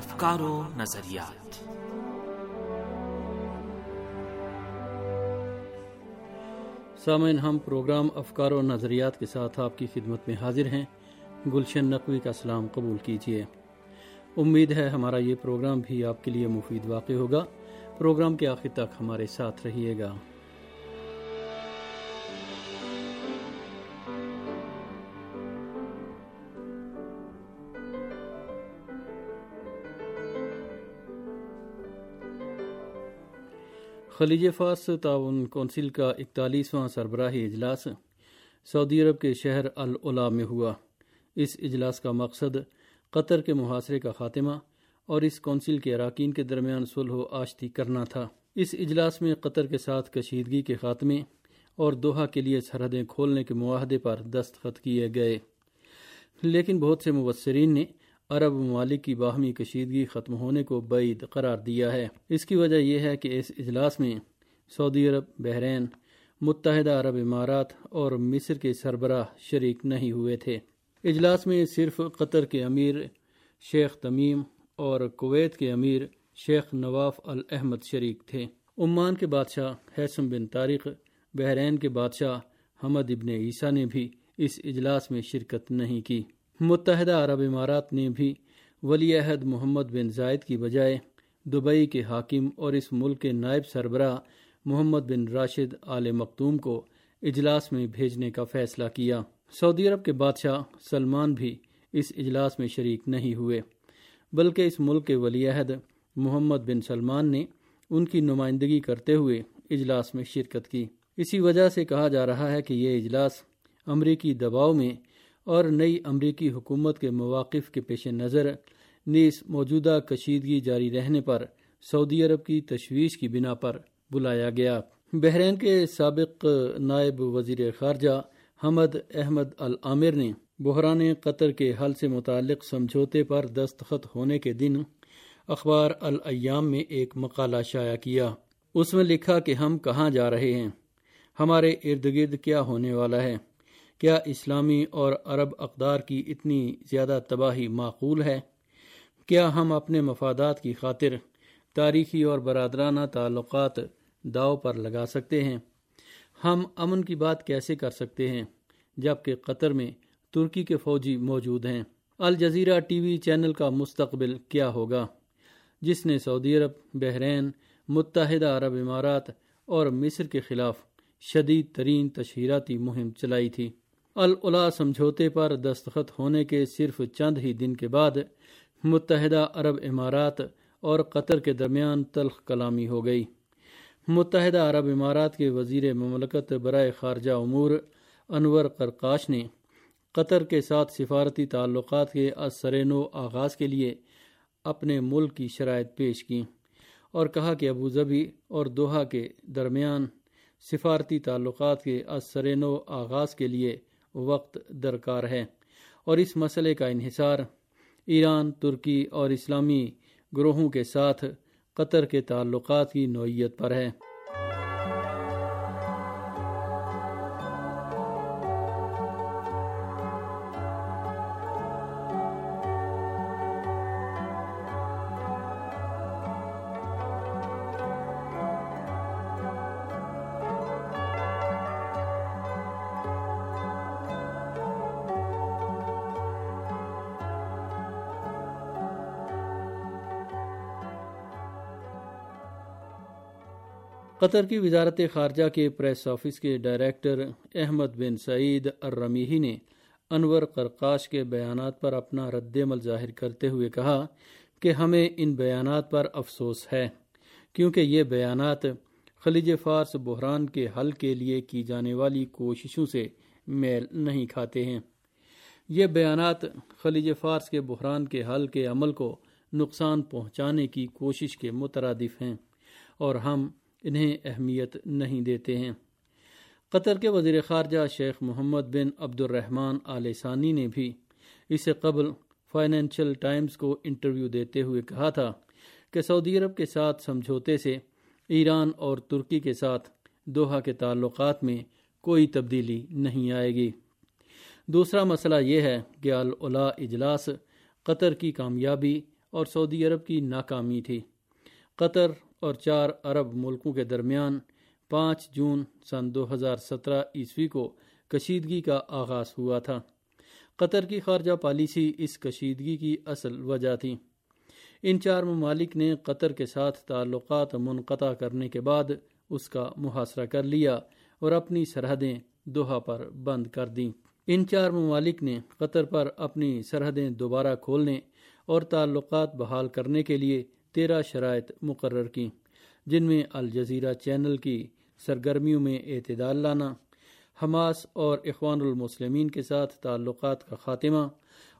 افکار و نظریات۔ سامعین، ہم پروگرام افکار و نظریات کے ساتھ آپ کی خدمت میں حاضر ہیں۔ گلشن نقوی کا سلام قبول کیجیے امید ہے ہمارا یہ پروگرام بھی آپ کے لیے مفید واقع ہوگا۔ پروگرام کے آخر تک ہمارے ساتھ رہیے گا۔ خلیج فارس تعاون کونسل کا اکتالیسواں سربراہی اجلاس سعودی عرب کے شہر العلا میں ہوا۔ اس اجلاس کا مقصد قطر کے محاصرے کا خاتمہ اور اس کونسل کے اراکین کے درمیان صلح و آشتی کرنا تھا۔ اس اجلاس میں قطر کے ساتھ کشیدگی کے خاتمے اور دوحہ کے لیے سرحدیں کھولنے کے معاہدے پر دستخط کیے گئے۔ لیکن بہت سے مبصرین نے عرب ممالک کی باہمی کشیدگی ختم ہونے کو بعید قرار دیا ہے۔ اس کی وجہ یہ ہے کہ اس اجلاس میں سعودی عرب، بحرین، متحدہ عرب امارات اور مصر کے سربراہ شریک نہیں ہوئے تھے۔ اجلاس میں صرف قطر کے امیر شیخ تمیم اور کویت کے امیر شیخ نواف الاحمد شریک تھے۔ عمان کے بادشاہ حیثم بن طارق، بحرین کے بادشاہ حمد ابن عیسیٰ نے بھی اس اجلاس میں شرکت نہیں کی۔ متحدہ عرب امارات نے بھی ولی عہد محمد بن زائد کی بجائے دبئی کے حاکم اور اس ملک کے نائب سربراہ محمد بن راشد آل مختوم کو اجلاس میں بھیجنے کا فیصلہ کیا۔ سعودی عرب کے بادشاہ سلمان بھی اس اجلاس میں شریک نہیں ہوئے، بلکہ اس ملک کے ولی عہد محمد بن سلمان نے ان کی نمائندگی کرتے ہوئے اجلاس میں شرکت کی۔ اسی وجہ سے کہا جا رہا ہے کہ یہ اجلاس امریکی دباؤ میں اور نئی امریکی حکومت کے مواقف کے پیش نظر نیز موجودہ کشیدگی جاری رہنے پر سعودی عرب کی تشویش کی بنا پر بلایا گیا۔ بحرین کے سابق نائب وزیر خارجہ حمد احمد العامر نے بحران قطر کے حل سے متعلق سمجھوتے پر دستخط ہونے کے دن اخبار الایام میں ایک مقالہ شائع کیا۔ اس میں لکھا کہ ہم کہاں جا رہے ہیں؟ ہمارے ارد گرد کیا ہونے والا ہے؟ کیا اسلامی اور عرب اقدار کی اتنی زیادہ تباہی معقول ہے؟ کیا ہم اپنے مفادات کی خاطر تاریخی اور برادرانہ تعلقات داؤ پر لگا سکتے ہیں؟ ہم امن کی بات کیسے کر سکتے ہیں جبکہ قطر میں ترکی کے فوجی موجود ہیں؟ الجزیرہ ٹی وی چینل کا مستقبل کیا ہوگا؟ جس نے سعودی عرب، بحرین، متحدہ عرب امارات اور مصر کے خلاف شدید ترین تشہیراتی مہم چلائی تھی۔ العلا سمجھوتے پر دستخط ہونے کے صرف چند ہی دن کے بعد متحدہ عرب امارات اور قطر کے درمیان تلخ کلامی ہو گئی۔ متحدہ عرب امارات کے وزیر مملکت برائے خارجہ امور انور قرقاش نے قطر کے ساتھ سفارتی تعلقات کے اثرینو آغاز کے لیے اپنے ملک کی شرائط پیش کی اور کہا کہ ابوظہبی اور دوحہ کے درمیان سفارتی تعلقات کے اثرینو آغاز کے لیے وقت درکار ہے۔ اور اس مسئلے کا انحصار ایران، ترکی اور اسلامی گروہوں کے ساتھ قطر کے تعلقات کی نوعیت پر ہے۔ قطر کی وزارت خارجہ کے پریس آفس کے director Ahmed bin Saeed Al Rumaihi نے انور قرقاش کے بیانات پر اپنا رد عمل ظاہر کرتے ہوئے کہا کہ ہمیں ان بیانات پر افسوس ہے، کیونکہ یہ بیانات خلیج فارس بحران کے حل کے لیے کی جانے والی کوششوں سے میل نہیں کھاتے ہیں۔ یہ بیانات خلیج فارس کے بحران کے حل کے عمل کو نقصان پہنچانے کی کوشش کے مترادف ہیں اور ہم انہیں اہمیت نہیں دیتے ہیں۔ قطر کے وزیر خارجہ شیخ محمد بن عبد الرحمن آل ثانی نے بھی اسے قبل فائنینشل ٹائمز کو انٹرویو دیتے ہوئے کہا تھا کہ سعودی عرب کے ساتھ سمجھوتے سے ایران اور ترکی کے ساتھ دوحہ کے تعلقات میں کوئی تبدیلی نہیں آئے گی۔ دوسرا مسئلہ یہ ہے کہ العلا اجلاس قطر کی کامیابی اور سعودی عرب کی ناکامی تھی۔ قطر اور چار عرب ملکوں کے درمیان پانچ جون سن دو ہزار سترہ عیسوی کو کشیدگی کا آغاز ہوا تھا۔ قطر کی خارجہ پالیسی اس کشیدگی کی اصل وجہ تھی۔ ان چار ممالک نے قطر کے ساتھ تعلقات منقطع کرنے کے بعد اس کا محاصرہ کر لیا اور اپنی سرحدیں دوحہ پر بند کر دیں۔ ان چار ممالک نے قطر پر اپنی سرحدیں دوبارہ کھولنے اور تعلقات بحال کرنے کے لیے تیرہ شرائط مقرر کی جن میں الجزیرہ چینل کی سرگرمیوں میں اعتدال لانا، حماس اور اخوان المسلمین کے ساتھ تعلقات کا خاتمہ،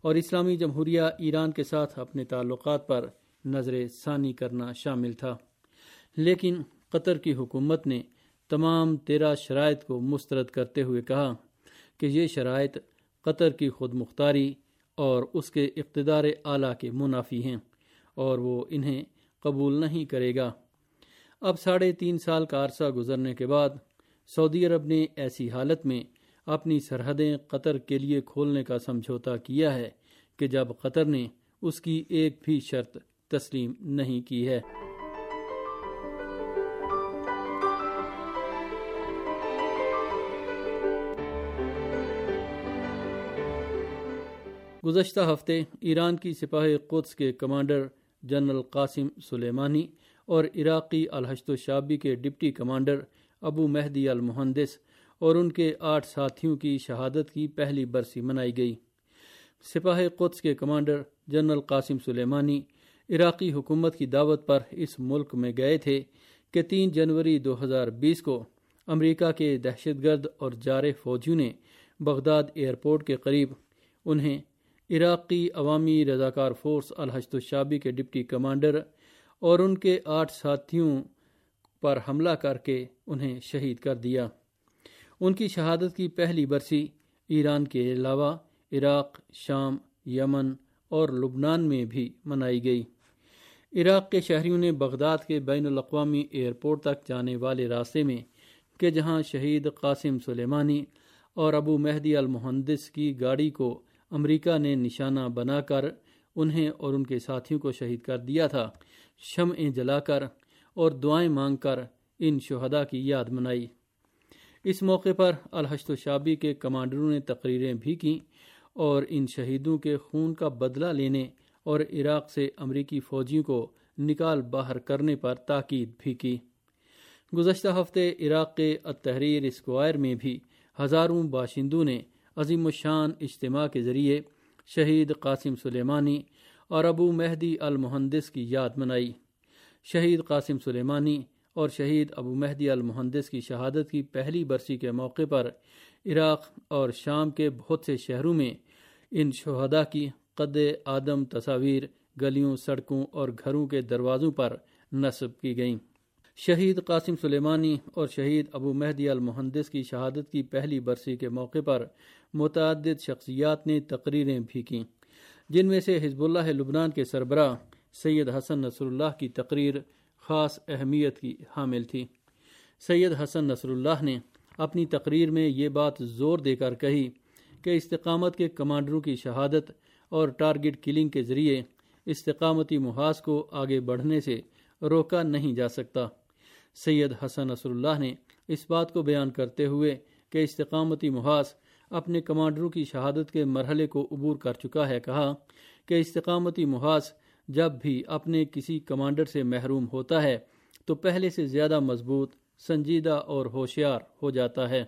اور اسلامی جمہوریہ ایران کے ساتھ اپنے تعلقات پر نظر ثانی کرنا شامل تھا۔ لیکن قطر کی حکومت نے تمام تیرہ شرائط کو مسترد کرتے ہوئے کہا کہ یہ شرائط قطر کی خود مختاری اور اس کے اقتدار اعلیٰ کے منافی ہیں۔ اور وہ انہیں قبول نہیں کرے گا۔ اب ساڑھے تین سال کا عرصہ گزرنے کے بعد سعودی عرب نے ایسی حالت میں اپنی سرحدیں قطر کے لیے کھولنے کا سمجھوتا کیا ہے کہ جب قطر نے اس کی ایک بھی شرط تسلیم نہیں کی ہے۔ گزشتہ ہفتے ایران کی سپاہ قدس کے کمانڈر جنرل قاسم سلیمانی اور عراقی الحشد شابی کے ڈپٹی کمانڈر ابو مہدی المہندس اور ان کے آٹھ ساتھیوں کی شہادت کی پہلی برسی منائی گئی۔ سپاہ قدس کے کمانڈر جنرل قاسم سلیمانی عراقی حکومت کی دعوت پر اس ملک میں گئے تھے کہ تین جنوری دو ہزار بیس کو امریکہ کے دہشت گرد اور جارح فوجیوں نے بغداد ایئرپورٹ کے قریب انہیں عراقی عوامی رضاکار فورس الحشد الشابی کے ڈپٹی کمانڈر اور ان کے آٹھ ساتھیوں پر حملہ کر کے انہیں شہید کر دیا۔ ان کی شہادت کی پہلی برسی ایران کے علاوہ عراق، شام، یمن اور لبنان میں بھی منائی گئی۔ عراق کے شہریوں نے بغداد کے بین الاقوامی ایئرپورٹ تک جانے والے راستے میں کہ جہاں شہید قاسم سلیمانی اور ابو مہدی المحدث کی گاڑی کو امریکہ نے نشانہ بنا کر انہیں اور ان کے ساتھیوں کو شہید کر دیا تھا۔ شمعیں جلا کر اور دعائیں مانگ کر ان شہدا کی یاد منائی۔ اس موقع پر الحشد شابی کے کمانڈروں نے تقریریں بھی کیں اور ان شہیدوں کے خون کا بدلہ لینے اور عراق سے امریکی فوجیوں کو نکال باہر کرنے پر تاکید بھی کی۔ گزشتہ ہفتے عراق کے التحریر اسکوائر میں بھی ہزاروں باشندوں نے عظیم الشان اجتماع کے ذریعے شہید قاسم سلیمانی اور ابو مہدی المہندس کی یاد منائی۔ شہید قاسم سلیمانی اور شہید ابو مہدی المحدث کی شہادت کی پہلی برسی کے موقع پر عراق اور شام کے بہت سے شہروں میں ان شہدا کی قد آدم تصاویر، گلیوں، سڑکوں اور گھروں کے دروازوں پر نصب کی گئیں۔ شہید قاسم سلیمانی اور شہید ابو مہدی المحدث کی شہادت کی پہلی برسی کے موقع پر متعدد شخصیات نے تقریریں بھی کیں، جن میں سے حزب اللہ لبنان کے سربراہ سید حسن نصر اللہ کی تقریر خاص اہمیت کی حامل تھی۔ سید حسن نصر اللہ نے اپنی تقریر میں یہ بات زور دے کر کہی کہ استقامت کے کمانڈروں کی شہادت اور ٹارگٹ کلنگ کے ذریعے استقامتی محاذ کو آگے بڑھنے سے روکا نہیں جا سکتا۔ سید حسن نصر اللہ نے اس بات کو بیان کرتے ہوئے کہ استقامتی محاذ اپنے کمانڈروں کی شہادت کے مرحلے کو عبور کر چکا ہے۔ کہا کہ استقامتی محاذ جب بھی اپنے کسی کمانڈر سے محروم ہوتا ہے تو پہلے سے زیادہ مضبوط، سنجیدہ اور ہوشیار ہو جاتا ہے۔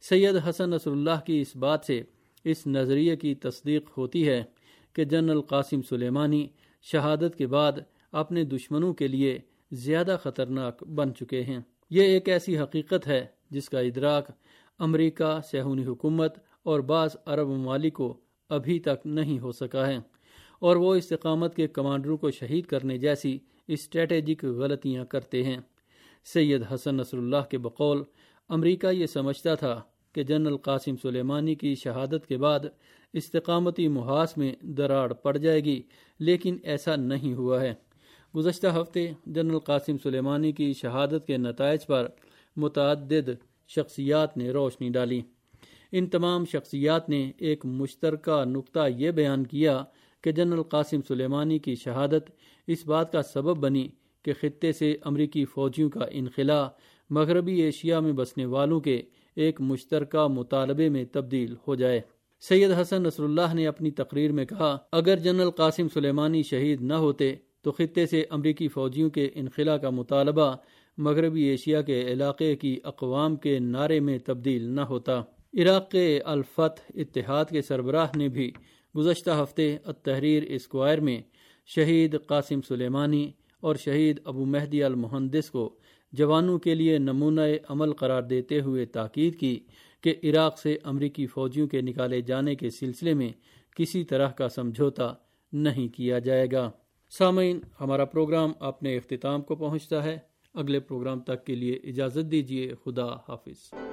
سید حسن نصر اللہ کی اس بات سے اس نظریے کی تصدیق ہوتی ہے کہ جنرل قاسم سلیمانی شہادت کے بعد اپنے دشمنوں کے لیے زیادہ خطرناک بن چکے ہیں۔ یہ ایک ایسی حقیقت ہے جس کا ادراک امریکہ سہونی حکومت اور بعض عرب ممالک کو ابھی تک نہیں ہو سکا ہے۔ اور وہ استقامت کے کمانڈروں کو شہید کرنے جیسی اسٹریٹجک غلطیاں کرتے ہیں۔ سید حسن نصر اللہ کے بقول، امریکہ یہ سمجھتا تھا کہ جنرل قاسم سلیمانی کی شہادت کے بعد استقامتی محاذ میں دراڑ پڑ جائے گی، لیکن ایسا نہیں ہوا ہے۔ گزشتہ ہفتے جنرل قاسم سلیمانی کی شہادت کے نتائج پر متعدد شخصیات نے روشنی ڈالی۔ ان تمام شخصیات نے ایک مشترکہ نقطہ یہ بیان کیا کہ جنرل قاسم سلیمانی کی شہادت اس بات کا سبب بنی کہ خطے سے امریکی فوجیوں کا انخلا مغربی ایشیا میں بسنے والوں کے ایک مشترکہ مطالبے میں تبدیل ہو جائے۔ سید حسن نصر اللہ نے اپنی تقریر میں کہا، اگر جنرل قاسم سلیمانی شہید نہ ہوتے تو خطے سے امریکی فوجیوں کے انخلا کا مطالبہ مغربی ایشیا کے علاقے کی اقوام کے نعرے میں تبدیل نہ ہوتا۔ عراق کے الفت اتحاد کے سربراہ نے بھی گزشتہ ہفتے التحریر اسکوائر میں شہید قاسم سلیمانی اور شہید ابو مہدی المہندس کو جوانوں کے لیے نمونہ عمل قرار دیتے ہوئے تاکید کی کہ عراق سے امریکی فوجیوں کے نکالے جانے کے سلسلے میں کسی طرح کا سمجھوتا نہیں کیا جائے گا۔ سامعین، ہمارا پروگرام اپنے اختتام کو پہنچتا ہے۔ اگلے پروگرام تک کے لیے اجازت دیجیے خدا حافظ۔